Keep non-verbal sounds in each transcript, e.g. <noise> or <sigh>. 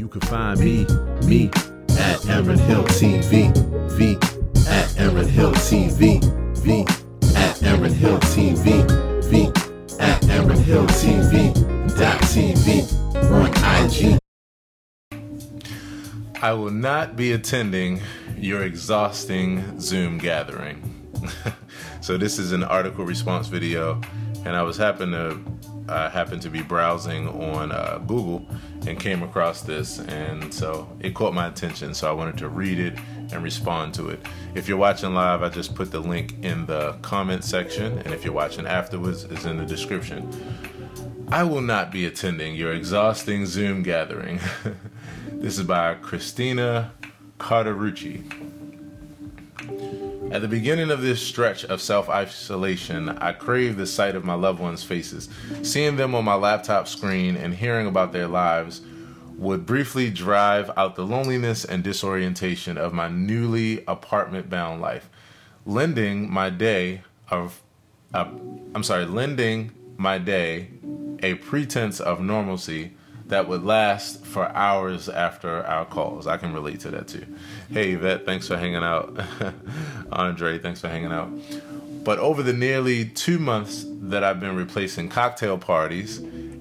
You can find me, me at Aaron Hill TV, V at Aaron Hill TV, V at Aaron Hill TV, V at Aaron Hill TV, dot TV on IG. I will not be attending your exhausting Zoom gathering. <laughs> so this is an article response video, and I was happen to I happened to be browsing on uh, Google and came across this, and so it caught my attention. So I wanted to read it and respond to it. If you're watching live, I just put the link in the comment section, and if you're watching afterwards, it's in the description. I will not be attending your exhausting Zoom gathering. <laughs> this is by Christina Cauterucci. At the beginning of this stretch of self isolation, I craved the sight of my loved ones' faces. Seeing them on my laptop screen and hearing about their lives would briefly drive out the loneliness and disorientation of my newly apartment bound life. Lending my day of, uh, I'm sorry, lending my day a pretense of normalcy that would last for hours after our calls. I can relate to that too. Hey, Yvette, thanks for hanging out. <laughs> Andre, thanks for hanging out. But over the nearly two months that I've been replacing cocktail parties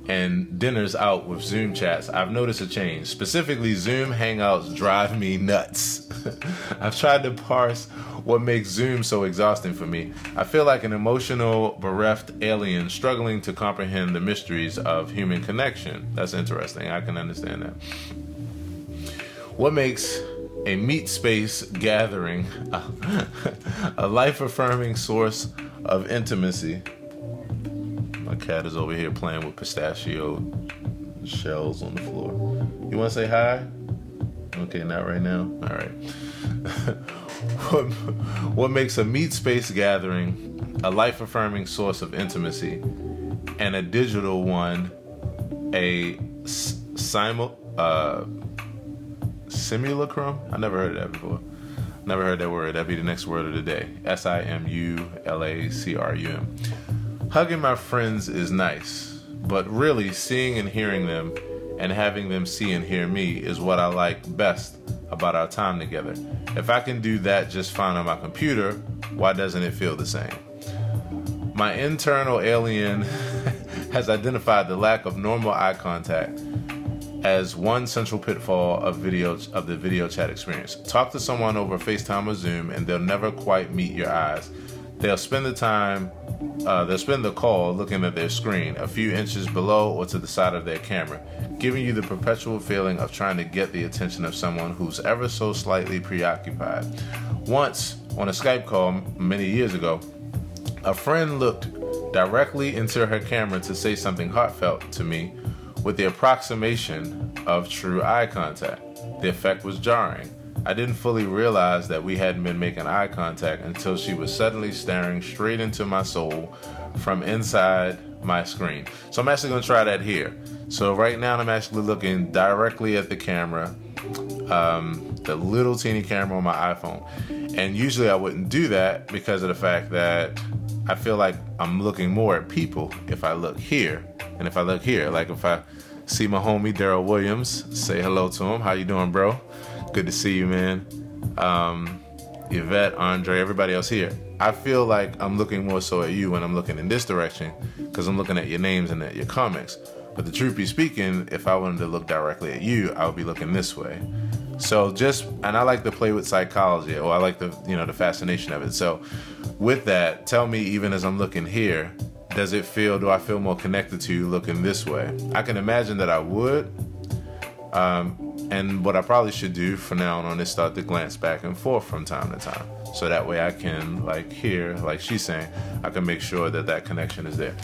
and dinners out with Zoom chats, I've noticed a change. Specifically, Zoom hangouts drive me nuts. <laughs> I've tried to parse what makes Zoom so exhausting for me. I feel like an emotional, bereft alien struggling to comprehend the mysteries of human connection. That's interesting. I can understand that. What makes a meat space gathering <laughs> a, life affirming source of intimacy? My cat is over here playing with pistachio shells on the floor. You want to say hi? Okay, not right now. All right. <laughs> what, what makes a meat space gathering a life affirming source of intimacy and a digital one a simul uh, simulacrum? I never heard that before. Never heard that word. That'd be the next word of the day. S I M U L A C R U M. Hugging my friends is nice, but really seeing and hearing them and having them see and hear me is what I like best about our time together. If I can do that just fine on my computer, why doesn't it feel the same? My internal alien <laughs> has identified the lack of normal eye contact as one central pitfall of video of the video chat experience. Talk to someone over FaceTime or Zoom and they'll never quite meet your eyes. They'll spend the time uh, they'll spend the call looking at their screen a few inches below or to the side of their camera, giving you the perpetual feeling of trying to get the attention of someone who's ever so slightly preoccupied. Once, on a Skype call many years ago, a friend looked directly into her camera to say something heartfelt to me with the approximation of true eye contact. The effect was jarring. I didn't fully realize that we hadn't been making eye contact until she was suddenly staring straight into my soul from inside my screen. So I'm actually to try that here. So right now I'm actually looking directly at the camera, um, the little teeny camera on my iPhone. And usually I wouldn't do that because of the fact that I feel like I'm looking more at people if I look here. And if I look here, like if I see my homie Daryl Williams, say hello to him. How you doing, bro? Good to see you, man. Um, Yvette, Andre, everybody else here. I feel like I'm looking more so at you when I'm looking in this direction because I'm looking at your names and at your comics. But the truth be speaking, if I wanted to look directly at you, I would be looking this way. So just and I like to play with psychology, or I like the you know the fascination of it. So with that, tell me even as I'm looking here, does it feel? Do I feel more connected to you looking this way? I can imagine that I would. Um, and what I probably should do from now on is start to glance back and forth from time to time. So that way I can, like, hear, like she's saying, I can make sure that that connection is there.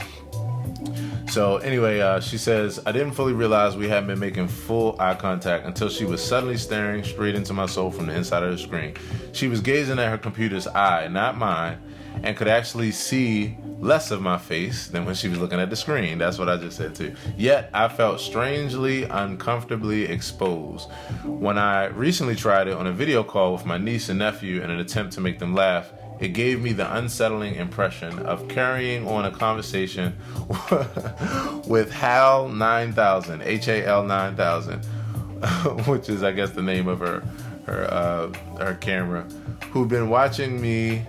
So, anyway, uh, she says, I didn't fully realize we hadn't been making full eye contact until she was suddenly staring straight into my soul from the inside of the screen. She was gazing at her computer's eye, not mine, and could actually see less of my face than when she was looking at the screen. That's what I just said too. Yet I felt strangely uncomfortably exposed. When I recently tried it on a video call with my niece and nephew in an attempt to make them laugh, it gave me the unsettling impression of carrying on a conversation <laughs> with HAL 9000, H A L 9000. <laughs> which is I guess the name of her her uh, her camera, who'd been watching me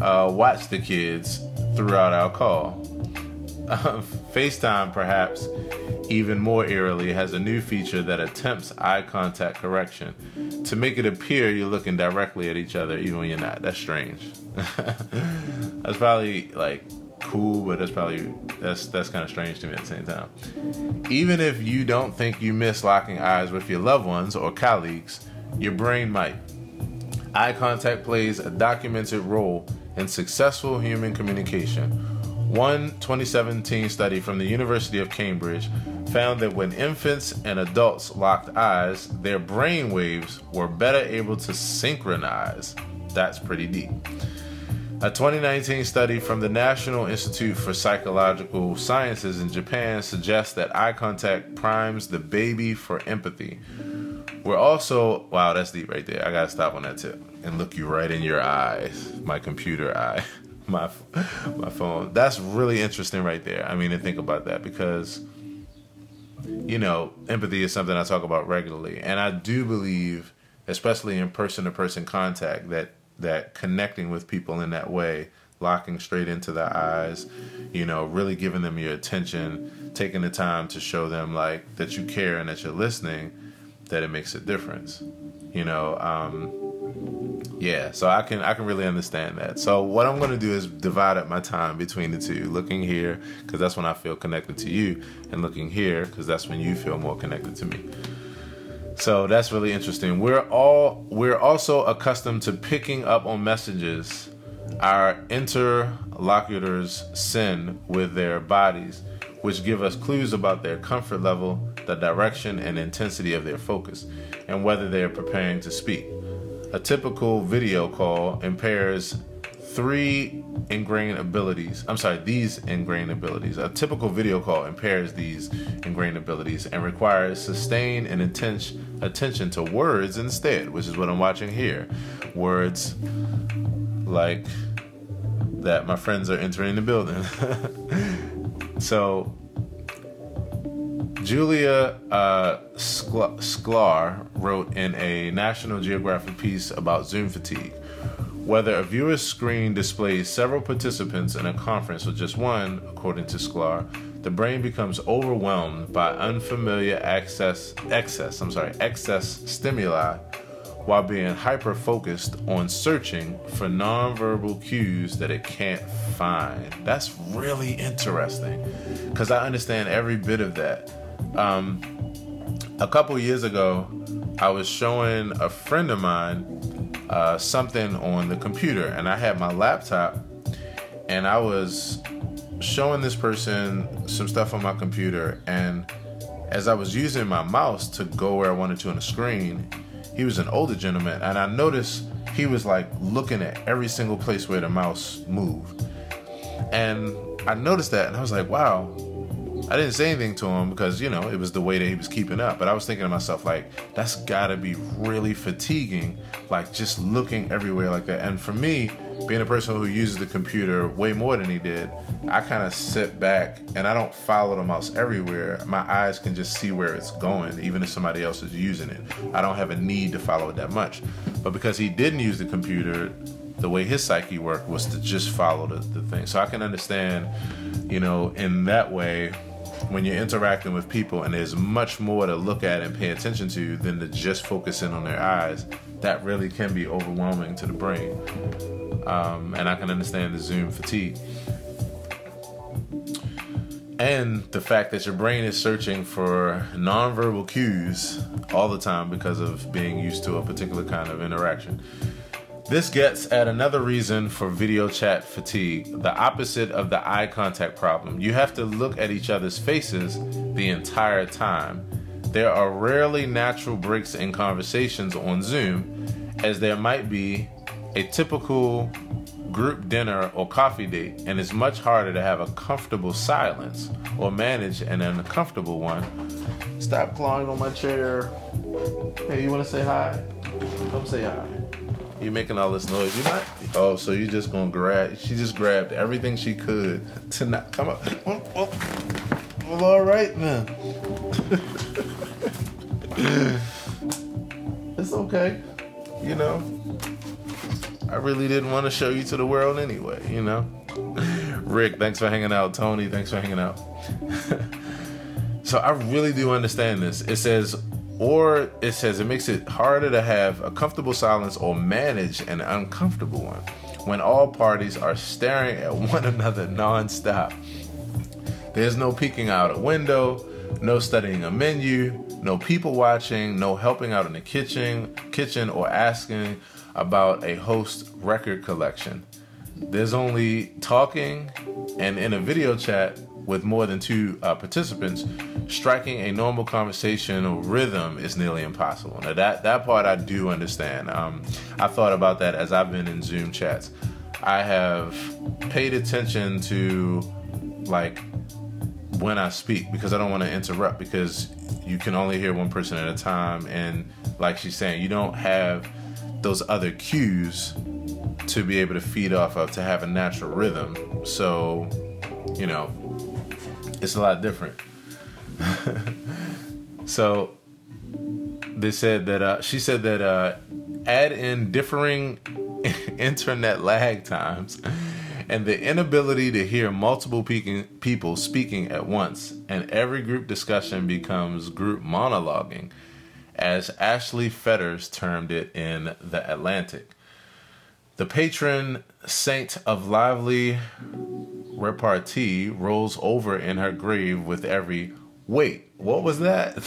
uh, watch the kids throughout our call. Uh, <laughs> FaceTime, perhaps even more eerily, has a new feature that attempts eye contact correction to make it appear you're looking directly at each other even when you're not. That's strange. <laughs> that's probably like cool, but that's probably that's that's kind of strange to me at the same time. Even if you don't think you miss locking eyes with your loved ones or colleagues, your brain might. Eye contact plays a documented role in successful human communication. One 2017 study from the University of Cambridge found that when infants and adults locked eyes, their brain waves were better able to synchronize. That's pretty deep. A 2019 study from the National Institute for Psychological Sciences in Japan suggests that eye contact primes the baby for empathy. We're also, wow, that's deep right there. I gotta stop on that tip and look you right in your eyes, my computer eye, <laughs> my my phone. That's really interesting right there. I mean, to think about that because you know, empathy is something I talk about regularly, and I do believe, especially in person-to-person contact, that that connecting with people in that way, locking straight into their eyes, you know, really giving them your attention, taking the time to show them like that you care and that you're listening, that it makes a difference. You know, um, yeah. So I can I can really understand that. So what I'm going to do is divide up my time between the two, looking here because that's when I feel connected to you, and looking here because that's when you feel more connected to me. So that's really interesting. We're all we're also accustomed to picking up on messages our interlocutors send with their bodies, which give us clues about their comfort level, the direction and intensity of their focus, and whether they are preparing to speak. A typical video call impairs three ingrained abilities. I'm sorry, these ingrained abilities. A typical video call impairs these ingrained abilities and requires sustained and intense attention to words instead, which is what I'm watching here. Words like that my friends are entering the building. <laughs> so Julia uh, Sklar wrote in a National Geographic piece about Zoom fatigue whether a viewer's screen displays several participants in a conference or just one, according to Sklar, the brain becomes overwhelmed by unfamiliar access, excess, I'm sorry, excess stimuli while being hyper focused on searching for nonverbal cues that it can't find. That's really interesting because I understand every bit of that. Um, a couple years ago, I was showing a friend of mine uh, something on the computer, and I had my laptop, and I was showing this person some stuff on my computer, and as I was using my mouse to go where I wanted to on the screen, he was an older gentleman, and I noticed he was like looking at every single place where the mouse moved. And I noticed that, and I was like, wow, I didn't say anything to him because, you know, it was the way that he was keeping up. But I was thinking to myself, like, that's gotta be really fatiguing, like just looking everywhere like that. And for me, being a person who uses the computer way more than he did, I kind of sit back and I don't follow the mouse everywhere. My eyes can just see where it's going, even if somebody else is using it. I don't have a need to follow it that much. But because he didn't use the computer, the way his psyche worked was to just follow the, the thing. So I can understand, you know, in that way, when you're interacting with people and there's much more to look at and pay attention to than to just focus in on their eyes, that really can be overwhelming to the brain. Um, and I can understand the Zoom fatigue. And the fact that your brain is searching for nonverbal cues all the time because of being used to a particular kind of interaction. This gets at another reason for video chat fatigue, the opposite of the eye contact problem. You have to look at each other's faces the entire time. There are rarely natural breaks in conversations on Zoom, as there might be a typical group dinner or coffee date, and it's much harder to have a comfortable silence or manage an uncomfortable one. Stop clawing on my chair. Hey, you want to say hi? Come say hi. You making all this noise. You not? Oh, so you just gonna grab? She just grabbed everything she could <laughs> to not come up. Well, well, well all right then. <laughs> It's okay. You know, I really didn't want to show you to the world anyway, you know? <laughs> Rick, thanks for hanging out. Tony, thanks for hanging out. so I really do understand this. It says, or it says it makes it harder to have a comfortable silence or manage an uncomfortable one when all parties are staring at <laughs> one another nonstop. There's no peeking out a window, no studying a menu, no people watching, no helping out in the kitchen, kitchen or asking about a host record collection. There's only talking, and in a video chat with more than two uh, participants, striking a normal conversational rhythm is nearly impossible. Now that that part I do understand. Um, I thought about that as I've been in Zoom chats. I have paid attention to like when I speak because I don't want to interrupt because you can only hear one person at a time and like she's saying you don't have those other cues to be able to feed off of to have a natural rhythm. So, you know, it's a lot different. <laughs> so they said that uh, she said that uh, add in differing <laughs> internet lag times and the inability to hear multiple people speaking at once, and every group discussion becomes group monologuing as Ashley Fetters termed it in The Atlantic. The patron saint of lively repartee rolls over in her grave with every wait, what was that?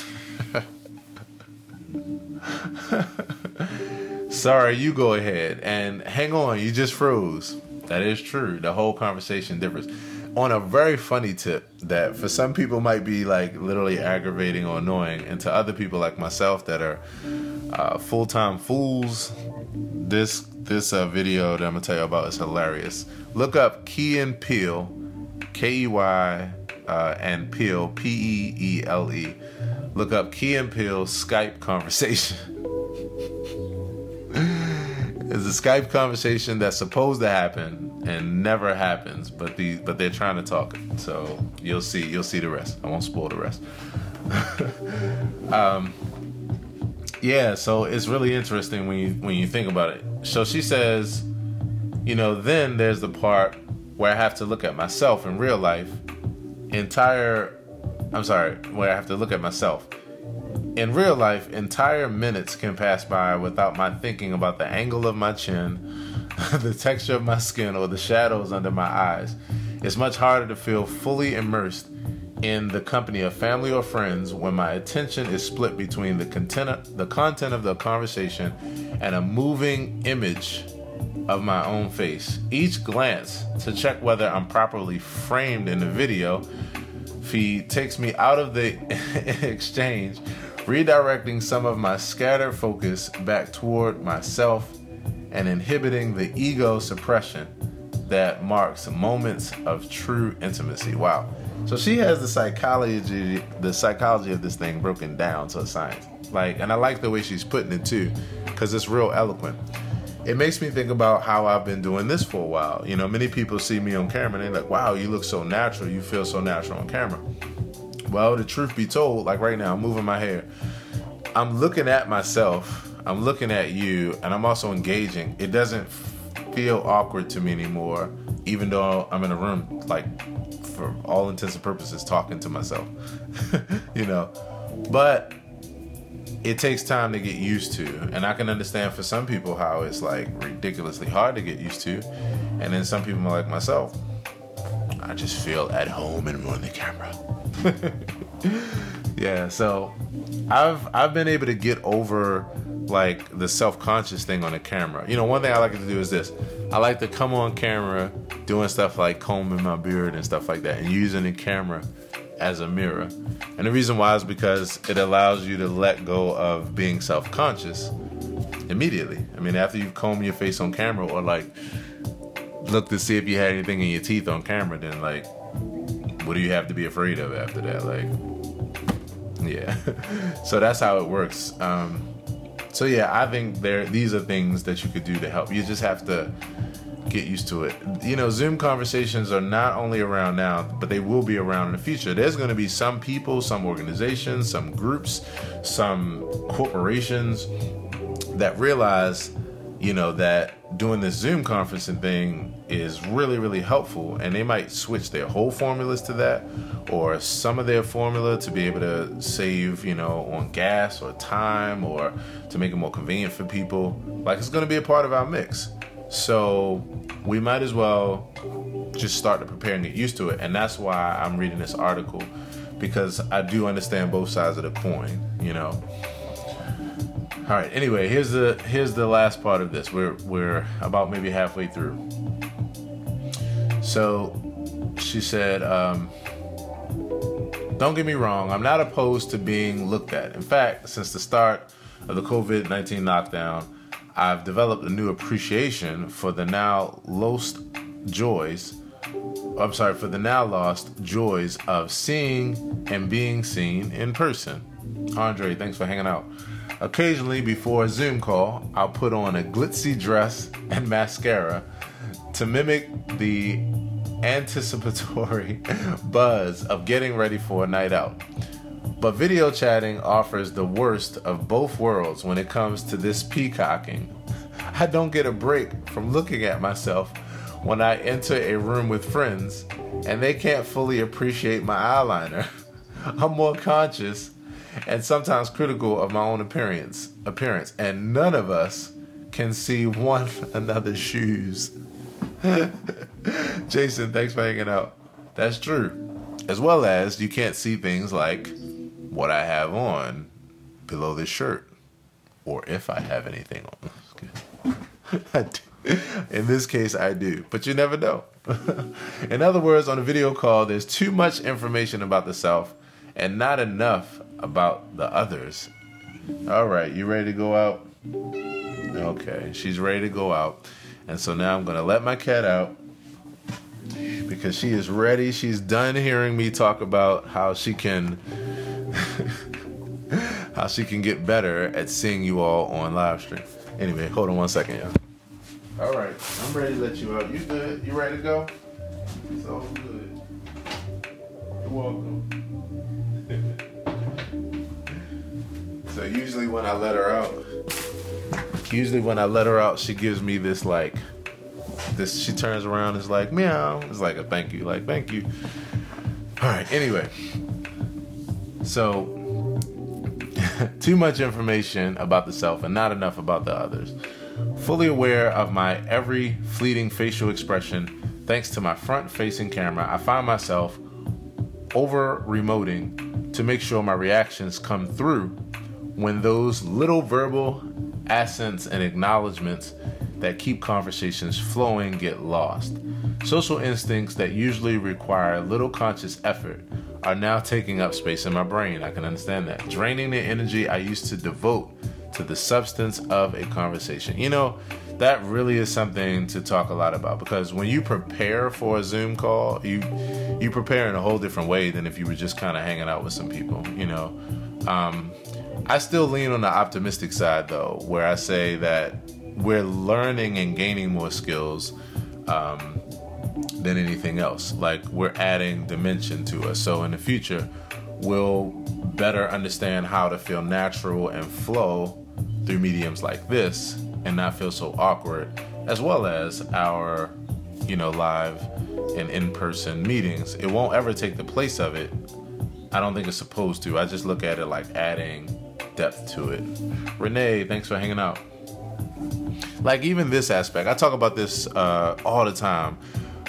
<laughs> Sorry, you go ahead and hang on, you just froze. That is true. The whole conversation differs on a very funny tip that for some people might be like literally aggravating or annoying, and to other people like myself that are uh, full time fools, this this uh, video that I'm gonna tell you about is hilarious. Look up Key and Peele, K E Y uh, and Peele, P E E L E. Look up Key and Peele Skype conversation. <laughs> It's a Skype conversation that's supposed to happen and never happens, but the but they're trying to talk. So you'll see you'll see the rest. I won't spoil the rest. <laughs> um, yeah, so it's really interesting when you when you think about it. So she says, you know, then there's the part where I have to look at myself in real life. Entire, I'm sorry, where I have to look at myself in real life, entire minutes can pass by without my thinking about the angle of my chin, <laughs> the texture of my skin, or the shadows under my eyes. It's much harder to feel fully immersed in the company of family or friends when my attention is split between the content, the content of the conversation and a moving image of my own face. Each glance to check whether I'm properly framed in the video feed takes me out of the <laughs> exchange redirecting some of my scattered focus back toward myself and inhibiting the ego suppression that marks moments of true intimacy. Wow. So she has the psychology the psychology of this thing broken down to a science. Like and I like the way she's putting it too cuz it's real eloquent. It makes me think about how I've been doing this for a while. You know, many people see me on camera and they're like, "Wow, you look so natural. You feel so natural on camera." Well, the truth be told, like right now, I'm moving my hair. I'm looking at myself, I'm looking at you, and I'm also engaging. It doesn't feel awkward to me anymore, even though I'm in a room, like, for all intents and purposes, talking to myself. <laughs> you know? But it takes time to get used to. And I can understand for some people how it's like ridiculously hard to get used to. And then some people are like myself, I just feel at home in front of the camera. <laughs> yeah, so I've I've been able to get over like the self-conscious thing on the camera. You know, one thing I like to do is this. I like to come on camera doing stuff like combing my beard and stuff like that and using the camera as a mirror. And the reason why is because it allows you to let go of being self-conscious immediately. I mean, after you've combed your face on camera or like look to see if you had anything in your teeth on camera, then like what do you have to be afraid of after that? Like, yeah. <laughs> so that's how it works. Um, so yeah, I think there these are things that you could do to help. You just have to get used to it. You know, Zoom conversations are not only around now, but they will be around in the future. There's going to be some people, some organizations, some groups, some corporations that realize, you know, that doing this Zoom conferencing thing is really, really helpful. And they might switch their whole formulas to that or some of their formula to be able to save, you know, on gas or time or to make it more convenient for people. Like it's going to be a part of our mix. So we might as well just start to prepare and get used to it. And that's why I'm reading this article because I do understand both sides of the coin, you know. All right. Anyway, here's the here's the last part of this. We're we're about maybe halfway through. So she said, um, "Don't get me wrong. I'm not opposed to being looked at. In fact, since the start of the COVID-19 lockdown, I've developed a new appreciation for the now lost joys I'm sorry, for the now lost joys of seeing and being seen in person. Andre, thanks for hanging out. Occasionally, before a Zoom call, I'll put on a glitzy dress and mascara to mimic the anticipatory <laughs> buzz of getting ready for a night out. But video chatting offers the worst of both worlds when it comes to this peacocking. I don't get a break from looking at myself when I enter a room with friends and they can't fully appreciate my eyeliner. <laughs> I'm more conscious and sometimes critical of my own appearance appearance and none of us can see one <laughs> another's shoes. <laughs> Jason, thanks for hanging out. That's true. As well as you can't see things like what I have on below this shirt or if I have anything on. <laughs> <laughs> In this case, I do, but you never know. <laughs> In other words, on a video call, there's too much information about the self and not enough about the others. All right, you ready to go out? Okay, she's ready to go out. And so now I'm going to let my cat out because she is ready. She's done hearing me talk about how she can she can get better at seeing you all on live stream. Anyway, hold on one second, y'all. All right, I'm ready to let you out. You good? You ready to go? It's all good. You're welcome. <laughs> so usually when I let her out, usually when I let her out, she gives me this like, this. She turns around, and is like meow. It's like a thank you, like thank you. All right. Anyway, so <laughs> too much information about the self and not enough about the others fully aware of my every fleeting facial expression thanks to my front facing camera, I find myself over remoting to make sure my reactions come through when those little verbal accents and acknowledgments that keep conversations flowing get lost. Social instincts that usually require little conscious effort are now taking up space in my brain. I can understand that. Draining the energy I used to devote to the substance of a conversation. You know, that really is something to talk a lot about because when you prepare for a Zoom call, you you prepare in a whole different way than if you were just kind of hanging out with some people. You know, um, I still lean on the optimistic side though, where I say that we're learning and gaining more skills um, than anything else. Like we're adding dimension to us. So in the future, we'll better understand how to feel natural and flow through mediums like this and not feel so awkward, as well as our, you know, live and in person meetings. It won't ever take the place of it. I don't think it's supposed to. I just look at it like adding depth to it. Renee, thanks for hanging out. Like, even this aspect, I talk about this uh, all the time.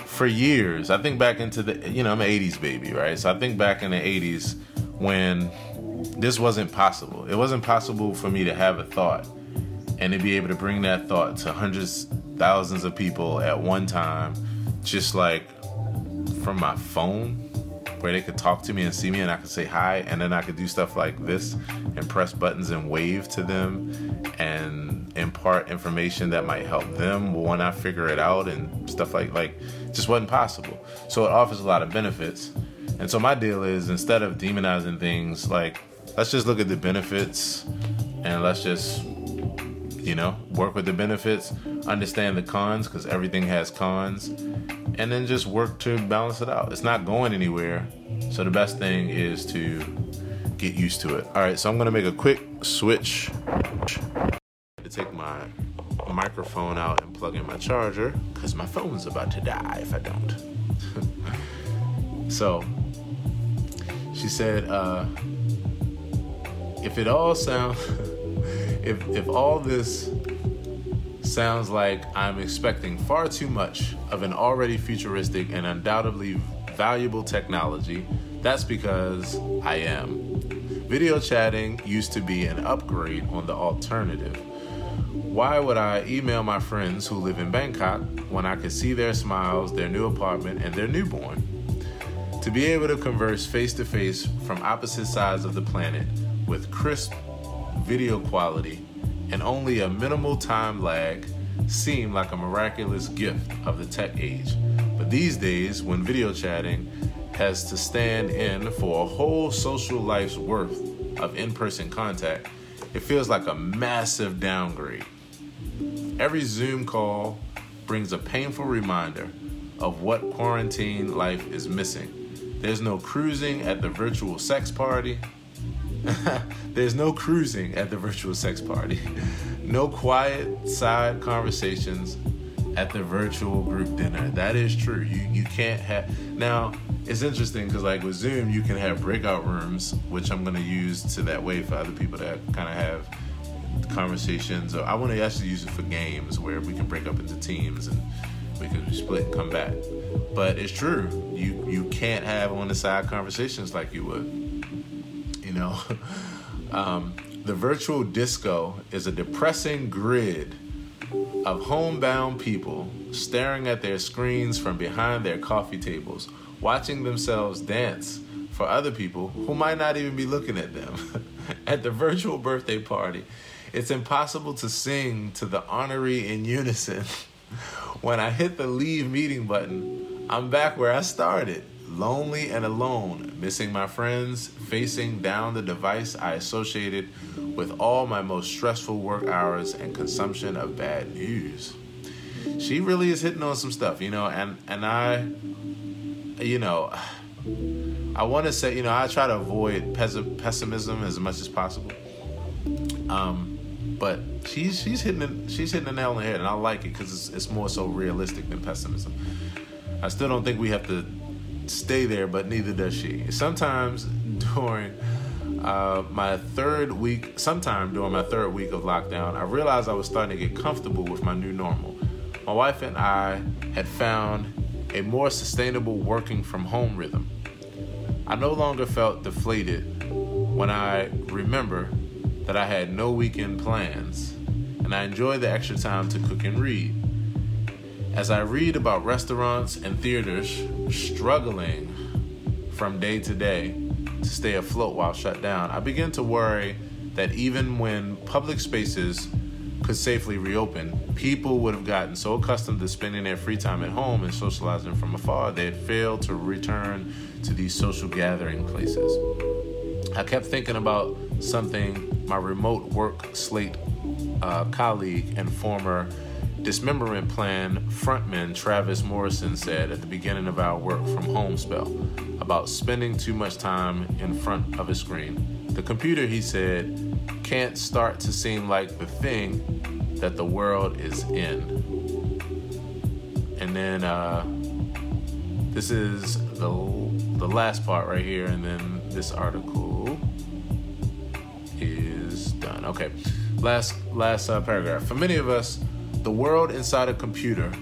For years, I think back into the, you know, I'm an 80s baby, right? So I think back in the 80s when this wasn't possible. It wasn't possible for me to have a thought and to be able to bring that thought to hundreds, thousands of people at one time, just like from my phone, where they could talk to me and see me and I could say hi, and then I could do stuff like this and press buttons and wave to them and impart information that might help them when I figure it out and stuff like like just wasn't possible. So it offers a lot of benefits. And so my deal is instead of demonizing things like let's just look at the benefits and let's just you know work with the benefits understand the cons because everything has cons and then just work to balance it out it's not going anywhere so the best thing is to get used to it all right so i'm to make a quick switch take my microphone out and plug in my charger because my phone's about to die if I don't. <laughs> so she said, uh, if it all sounds, <laughs> if if all this sounds like I'm expecting far too much of an already futuristic and undoubtedly valuable technology, that's because I am. Video chatting used to be an upgrade on the alternative. Why would I email my friends who live in Bangkok when I could see their smiles, their new apartment, and their newborn? To be able to converse face to face from opposite sides of the planet with crisp video quality and only a minimal time lag seemed like a miraculous gift of the tech age. But these days, when video chatting has to stand in for a whole social life's worth of in person contact, it feels like a massive downgrade. Every Zoom call brings a painful reminder of what quarantine life is missing. There's no cruising at the virtual sex party. <laughs> There's no cruising at the virtual sex party. <laughs> No quiet side conversations at the virtual group dinner. That is true. You you can't have now. It's interesting because like with Zoom, you can have breakout rooms, which I'm gonna use to that way for other people that kind of have conversations. Or I want to actually use it for games where we can break up into teams and we can split and come back. But it's true. You you can't have on the side conversations like you would. You know. <laughs> um, the virtual disco is a depressing grid of homebound people staring at their screens from behind their coffee tables, watching themselves dance for other people who might not even be looking at them. <laughs> at the virtual birthday party, it's impossible to sing to the honoree in unison. when I hit the leave meeting button, I'm back where I started, lonely and alone, missing my friends, facing down the device I associated with all my most stressful work hours and consumption of bad news. She really is hitting on some stuff, you know, and and I you know, I want to say, you know, I try to avoid pessimism as much as possible. Um, but she's she's hitting the, she's hitting the nail on the head, and I like it because it's, it's more so realistic than pessimism. I still don't think we have to stay there, but neither does she. Sometimes during uh, my third week, sometime during my third week of lockdown, I realized I was starting to get comfortable with my new normal. My wife and I had found a more sustainable working from home rhythm. I no longer felt deflated when I remember that I had no weekend plans, and I enjoy the extra time to cook and read. As I read about restaurants and theaters struggling from day to day to stay afloat while shut down, I begin to worry that even when public spaces could safely reopen, people would have gotten so accustomed to spending their free time at home and socializing from afar, they had failed to return to these social gathering places. I kept thinking about something my remote work slate uh, colleague and former dismemberment plan frontman Travis Morrison said at the beginning of our work from home spell about spending too much time in front of a screen. The computer, he said, can't start to seem like the thing that the world is in. And then uh, this is the the last part right here, and then this article Okay, last last uh, paragraph. For many of us, the world inside a computer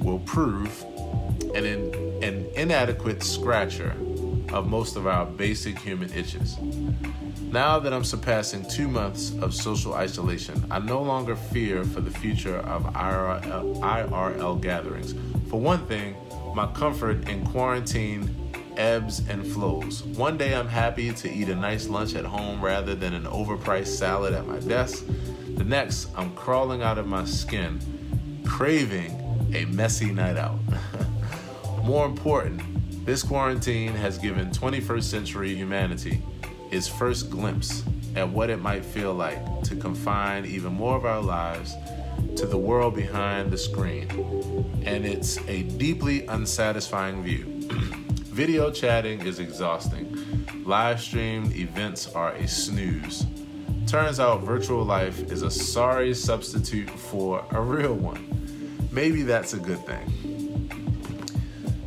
will prove an in, an inadequate scratcher of most of our basic human itches. Now that I'm surpassing two months of social isolation, I no longer fear for the future of IRL, IRL gatherings. For one thing, my comfort in quarantine ebbs and flows. One day I'm happy to eat a nice lunch at home rather than an overpriced salad at my desk. The next, I'm crawling out of my skin, craving a messy night out. <laughs> More important, this quarantine has given 21st century humanity its first glimpse at what it might feel like to confine even more of our lives to the world behind the screen. And it's a deeply unsatisfying view. <clears throat> Video chatting is exhausting. Live streamed events are a snooze. Turns out virtual life is a sorry substitute for a real one. Maybe that's a good thing.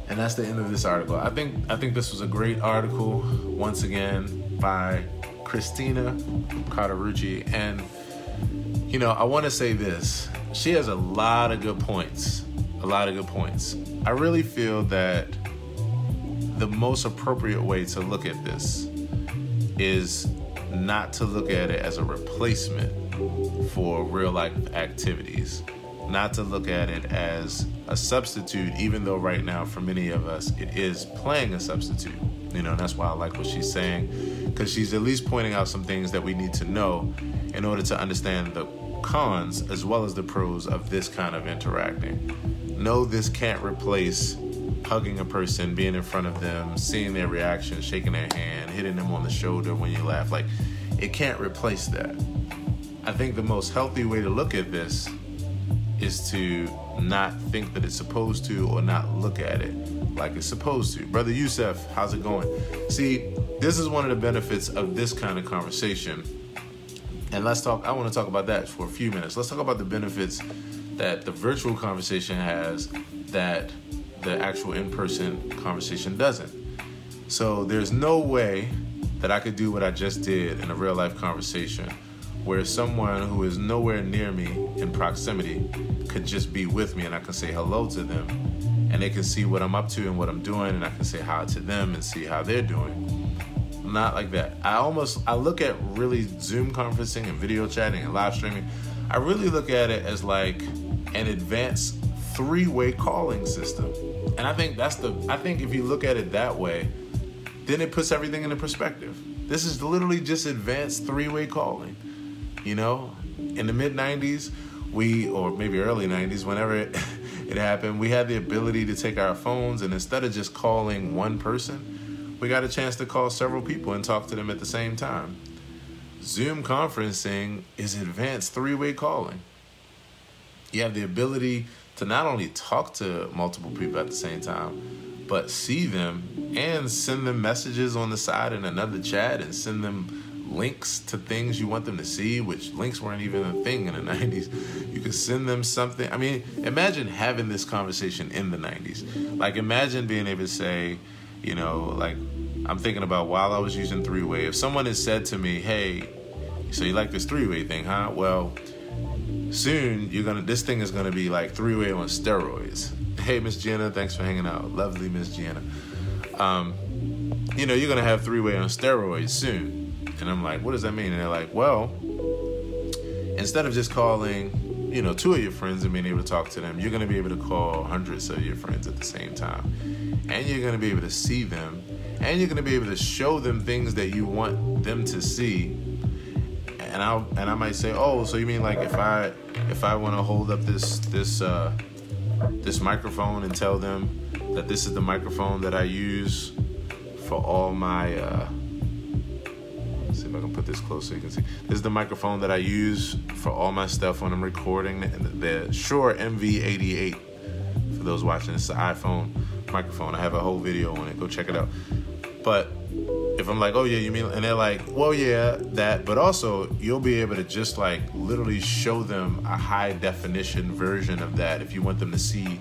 And that's the end of this article. I think I think this was a great article once again by Christina Cauterucci and you know, I want to say this. She has a lot of good points. A lot of good points. I really feel that the most appropriate way to look at this is not to look at it as a replacement for real life activities, not to look at it as a substitute, even though right now for many of us it is playing a substitute. You know, that's why I like what she's saying, because she's at least pointing out some things that we need to know in order to understand the cons as well as the pros of this kind of interacting. No, this can't replace hugging a person, being in front of them, seeing their reaction, shaking their hand, hitting them on the shoulder when you laugh. Like, it can't replace that. I think the most healthy way to look at this is to not think that it's supposed to or not look at it like it's supposed to. Brother Youssef, how's it going? See, this is one of the benefits of this kind of conversation. And let's talk, I want to talk about that for a few minutes. Let's talk about the benefits that the virtual conversation has that the actual in person conversation doesn't. So there's no way that I could do what I just did in a real life conversation where someone who is nowhere near me in proximity could just be with me and I can say hello to them and they can see what I'm up to and what I'm doing and I can say hi to them and see how they're doing. Not like that. I almost I look at really Zoom conferencing and video chatting and live streaming. I really look at it as like an advanced three-way calling system. And I think that's the I think if you look at it that way, then it puts everything into perspective. This is literally just advanced three-way calling. You know, in the mid 90s, we or maybe early 90s, whenever it, <laughs> it happened, we had the ability to take our phones and instead of just calling one person, we got a chance to call several people and talk to them at the same time. Zoom conferencing is advanced three-way calling. You have the ability to not only talk to multiple people at the same time, but see them and send them messages on the side in another chat and send them links to things you want them to see, which links weren't even a thing in the <laughs> 90s. You could send them something. I mean, imagine having this conversation in the 90s. Like, imagine being able to say, you know, like, I'm thinking about while I was using three way, if someone had said to me, hey, so you like this three way thing, huh? Well, soon you're gonna this thing is gonna be like three way on steroids. Hey Miss Jenna, thanks for hanging out. Lovely Miss Jenna. Um, you know, you're gonna have three way on steroids soon. And I'm like, what does that mean? And they're like, well, instead of just calling, you know, two of your friends and being able to talk to them, you're gonna be able to call hundreds of your friends at the same time. And you're gonna be able to see them and you're gonna be able to show them things that you want them to see and I and I might say, oh, so you mean like if I if I want to hold up this this uh, this microphone and tell them that this is the microphone that I use for all my uh, see if I can put this close so you can see. This is the microphone that I use for all my stuff when I'm recording. The, the Shure MV88. For those watching, it's an iPhone microphone. I have a whole video on it. Go check it out. But if I'm like, oh yeah, you mean, and they're like, well yeah, that, but also you'll be able to just like literally show them a high definition version of that if you want them to see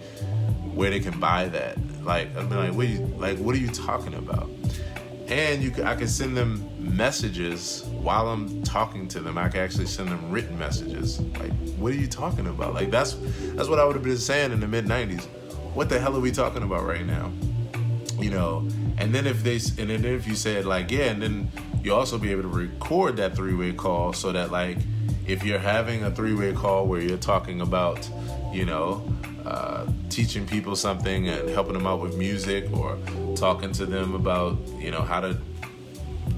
where they can buy that. Like, I mean, like, what you, like, what are you talking about? And you, I can send them messages while I'm talking to them. I can actually send them written messages. Like, what are you talking about? Like, that's that's what I would have been saying in the mid '90s. What the hell are we talking about right now? You know, and then if they and then if you said like yeah, and then you also be able to record that three way call so that like if you're having a three way call where you're talking about you know uh, teaching people something and helping them out with music or talking to them about you know how to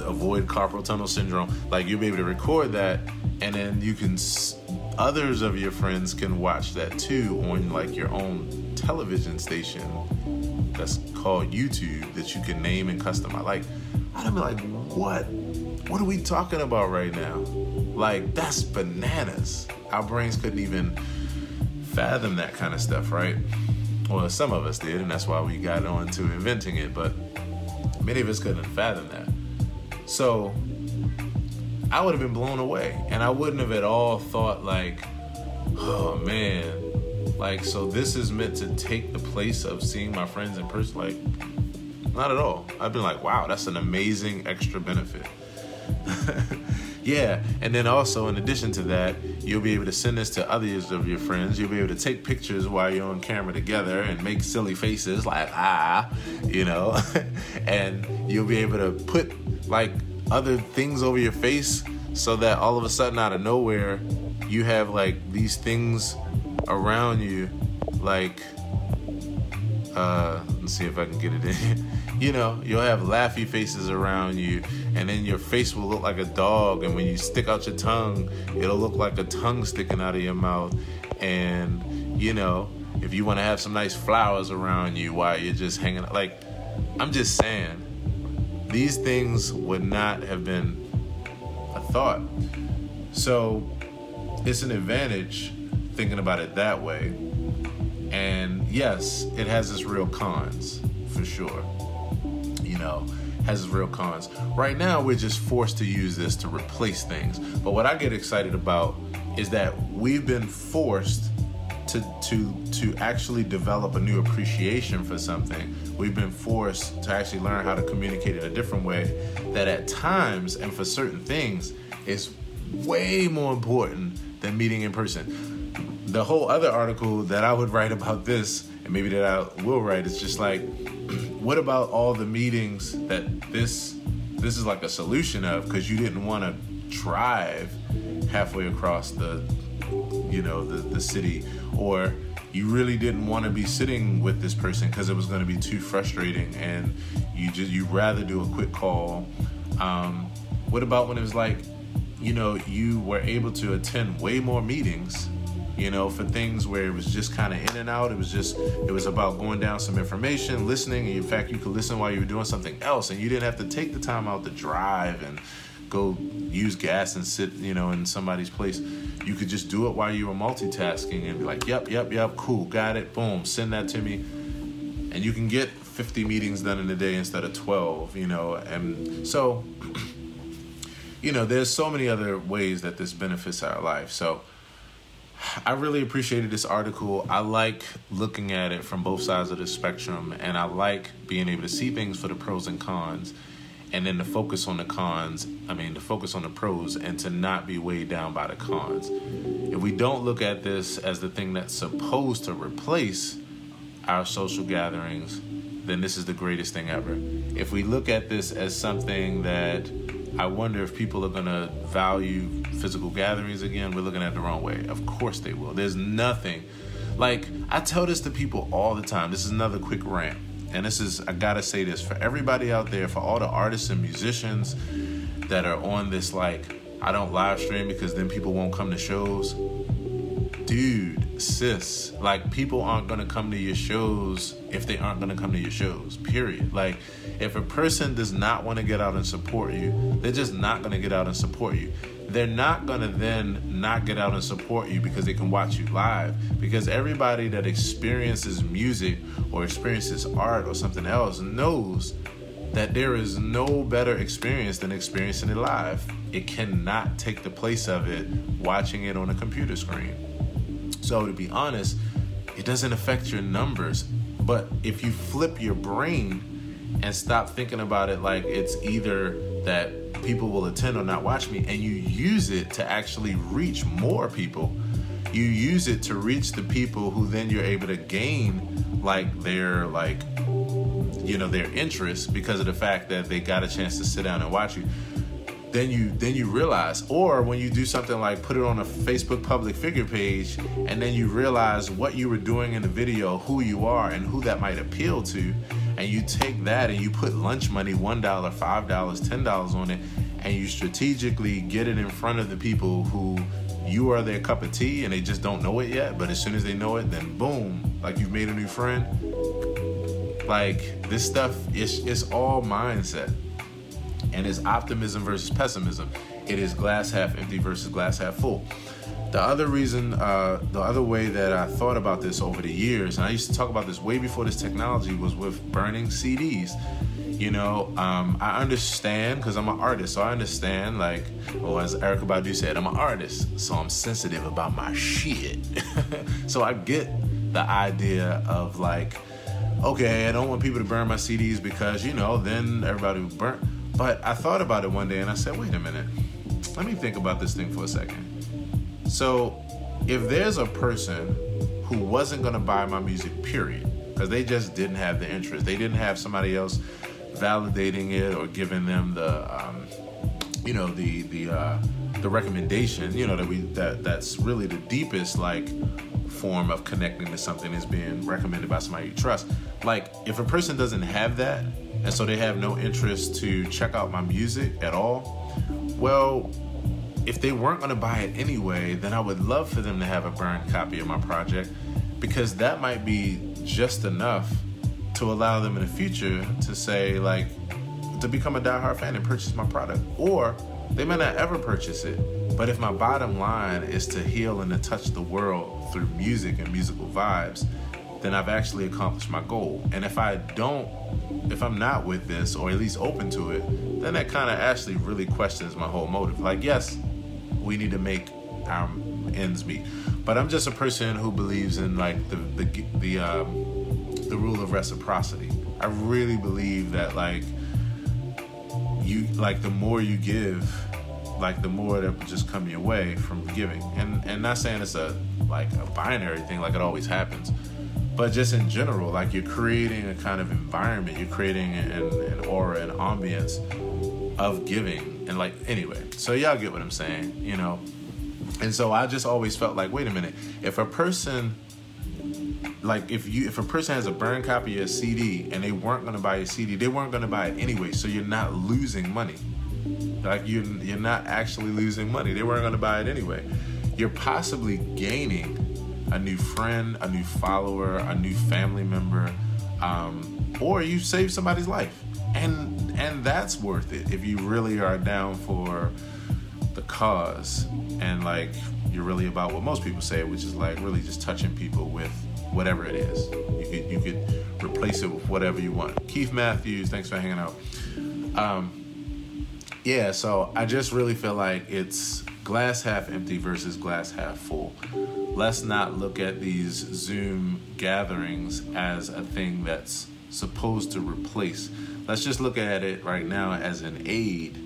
avoid carpal tunnel syndrome like you'll be able to record that and then you can others of your friends can watch that too on like your own television station that's called YouTube that you can name and customize. Like, I'd be like, what? What are we talking about right now? Like, that's bananas. Our brains couldn't even fathom that kind of stuff, right? Well, some of us did, and that's why we got on to inventing it, but many of us couldn't fathom that. So, I would have been blown away. And I wouldn't have at all thought, like, oh man, like, so this is meant to take the place of seeing my friends in person. Like, not at all. I've been like, wow, that's an amazing extra benefit. <laughs> yeah, and then also in addition to that, you'll be able to send this to others of your friends. You'll be able to take pictures while you're on camera together and make silly faces like ah, you know, <laughs> and you'll be able to put like other things over your face so that all of a sudden out of nowhere you have like these things around you like uh let's see if I can get it in. <laughs> you know, you'll have laughy faces around you, and then your face will look like a dog, and when you stick out your tongue, it'll look like a tongue sticking out of your mouth. And you know, if you want to have some nice flowers around you while you're just hanging out, like I'm just saying, these things would not have been a thought. So it's an advantage thinking about it that way. And yes, it has its real cons for sure. You know, has its real cons. Right now, we're just forced to use this to replace things. But what I get excited about is that we've been forced to to to actually develop a new appreciation for something. We've been forced to actually learn how to communicate in a different way. That at times and for certain things is way more important than meeting in person the whole other article that I would write about this, and maybe that I will write, is just like, <clears throat> what about all the meetings that this this is like a solution of because you didn't want to drive halfway across the you know the the city or you really didn't want to be sitting with this person because it was going to be too frustrating and you just you rather do a quick call. Um, what about when it was like you know you were able to attend way more meetings you know, for things where it was just kind of in and out. It was just, it was about going down some information, listening. In fact, you could listen while you were doing something else, and you didn't have to take the time out to drive and go use gas and sit, you know, in somebody's place. You could just do it while you were multitasking and be like, yep, yep, yep, cool, got it, boom, send that to me. And you can get 50 meetings done in a day instead of 12, you know. And so, <clears throat> you know, there's so many other ways that this benefits our life. So, I really appreciated this article. I like looking at it from both sides of the spectrum, and I like being able to see things for the pros and cons, and then to focus on the cons. I mean, to focus on the pros and to not be weighed down by the cons. If we don't look at this as the thing that's supposed to replace our social gatherings, then this is the greatest thing ever. If we look at this as something that I wonder if people are going to value physical gatherings again. We're looking at the wrong way. Of course they will. There's nothing. Like, I tell this to people all the time. This is another quick rant. And this is, I gotta say this for everybody out there, for all the artists and musicians that are on this, like, I don't live stream because then people won't come to shows. Dude, sis, like, people aren't gonna come to your shows if they aren't gonna come to your shows, period. Like, if a person does not want to get out and support you, they're just not going to get out and support you. They're not going to then not get out and support you because they can watch you live. Because everybody that experiences music or experiences art or something else knows that there is no better experience than experiencing it live. It cannot take the place of it watching it on a computer screen. So, to be honest, it doesn't affect your numbers. But if you flip your brain and stop thinking about it like it's either that people will attend or not watch me and you use it to actually reach more people. You use it to reach the people who then you're able to gain like their like you know their interest because of the fact that they got a chance to sit down and watch you. Then you then you realize or when you do something like put it on a facebook public figure page and then you realize what you were doing in the video who you are and who that might appeal to and you take that and you put lunch money $1 $5 $10 on it and you strategically get it in front of the people who you are their cup of tea and they just don't know it yet but as soon as they know it then boom like you've made a new friend. Like this stuff is it's all mindset. And it's optimism versus pessimism. It is glass half empty versus glass half full the other reason, uh, the other way that I thought about this over the years, and I used to talk about this way before this technology, was with burning CDs. You know, um, I understand because I'm an artist, so I understand. Like, well, as Erykah Badu said, I'm an artist, so I'm sensitive about my shit. <laughs> so I get the idea of like, okay, I don't want people to burn my CDs because you know, then everybody will burn. But I thought about it one day and I said, wait a minute, let me think about this thing for a second. So, if there's a person who wasn't gonna buy my music, period, because they just didn't have the interest, they didn't have somebody else validating it or giving them the, um, you know, the the uh, the recommendation, you know, that we that that's really the deepest like form of connecting to something is being recommended by somebody you trust. Like, if a person doesn't have that, and so they have no interest to check out my music at all, well, if they weren't going to buy it anyway, then I would love for them to have a burned copy of my project because that might be just enough to allow them in the future to say, like, to become a diehard fan and purchase my product. Or they may not ever purchase it, but if my bottom line is to heal and to touch the world through music and musical vibes, then I've actually accomplished my goal. And if I don't, if I'm not with this, or at least open to it, then that kind of actually really questions my whole motive. Like, yes, we need to make our ends meet, but I'm just a person who believes in like the the the um, the rule of reciprocity. I really believe that like you like the more you give like the more that just come your way from giving and and not saying it's a like a binary thing like it always happens but just in general like you're creating a kind of environment you're creating an, an aura an ambience of giving and like anyway. So y'all get what i'm saying you know? And so i just always felt like wait a minute if a person like if you if a person has a burn copy of a cd and they weren't to buy a cd they weren't to buy it anyway so you're not losing money. Like you you're not actually losing money. They weren't to buy it anyway. You're possibly gaining a new friend a new follower a new family member um, or you save somebody's life. And and that's worth it if you really are down for the cause and like you're really about what most people say which is like really just touching people with whatever it is. You could you could replace it with whatever you want. Keith Matthews, thanks for hanging out. Um, yeah, so I just really feel like it's glass half empty versus glass half full. Let's not look at these Zoom gatherings as a thing that's supposed to replace. Let's just look at it right now as an aid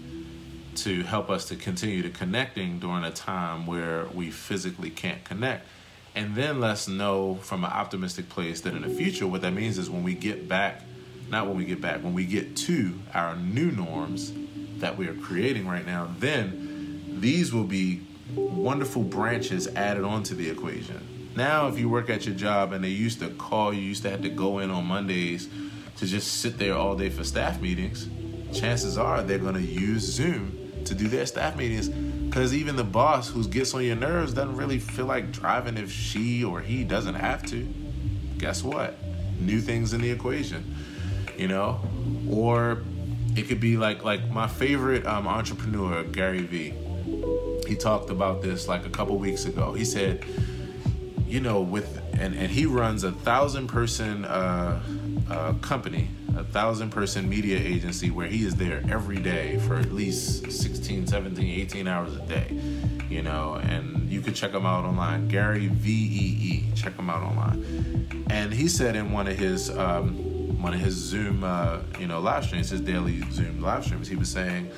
to help us to continue to connecting during a time where we physically can't connect and then let's know from an optimistic place that in the future, what that means is when we get back, not when we get back, when we get to our new norms that we are creating right now, then these will be wonderful branches added onto the equation. Now, if you work at your job and they used to call you, used to have to go in on Mondays to just sit there all day for staff meetings, chances are they're going to use Zoom to do their staff meetings because even the boss who gets on your nerves doesn't really feel like driving if she or he doesn't have to. Guess what? New things in the equation, you know? Or it could be like like my favorite um, entrepreneur, Gary Vee. He talked about this like a couple weeks ago. He said, you know, with and, and he runs a thousand person uh, uh, company a thousand person media agency where he is there every day for at least 16 17 18 hours a day you know and you could check him out online. Gary vee check him out online. And he said in one of his um, one of his zoom uh, you know live streams his daily zoom live streams he was saying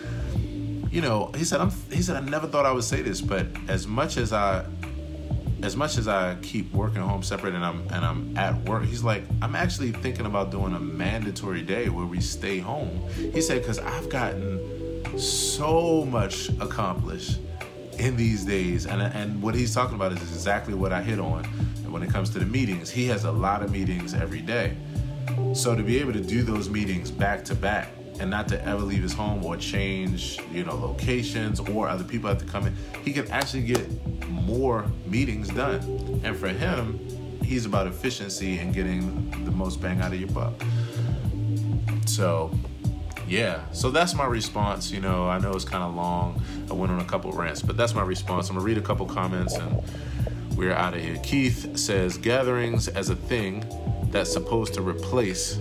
you know he said i'm he said i never thought i would say this but as much as i as much as I keep working home separate and I'm and I'm at work, he's like, I'm actually thinking about doing a mandatory day where we stay home. He said, because I've gotten so much accomplished in these days, and and what he's talking about is exactly what I hit on. When it comes to the meetings, he has a lot of meetings every day. So to be able to do those meetings back to back and not to ever leave his home or change, you know, locations or other people have to come in, he can actually get more meetings done. And for him, he's about efficiency and getting the most bang out of your buck. So, yeah, so that's my response. You know, I know it's kind of long. I went on a couple rants, but that's my response. I'm gonna read a couple comments and we're out of here. Keith says gatherings as a thing that's supposed to replace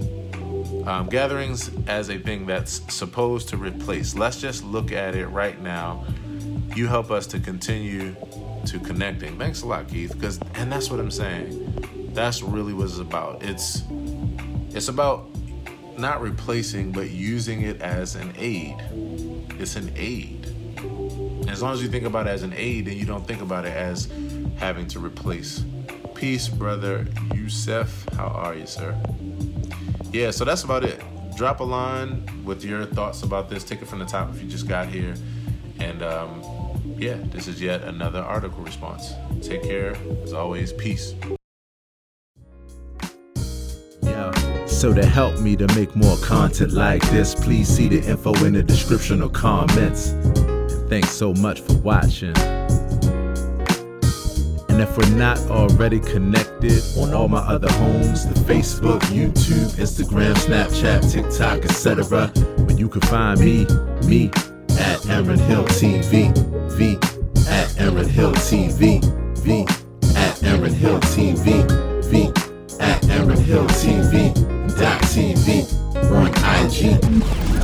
um, gatherings as a thing that's supposed to replace. Let's just look at it right now. You help us to continue to connecting. Thanks a lot, Keith. Because and that's what I'm saying. That's really what it's about. It's it's about not replacing, but using it as an aid. It's an aid. As long as you think about it as an aid and you don't think about it as having to replace. Peace, brother Yusef. How are you, sir? Yeah, so that's about it. Drop a line with your thoughts about this. Take it from the top if you just got here. And um, yeah, this is yet another article response. Take care. As always, peace. So to help me to make more content like this, please see the info in the description or comments. And thanks so much for watching. And if we're not already connected on all my other homes, the Facebook, YouTube, Instagram, Snapchat, TikTok, etc., where you can find me, me at Aaron Hill TV, V at Aaron Hill TV, V at Aaron Hill TV, V at Aaron Hill TV, dot TV on IG.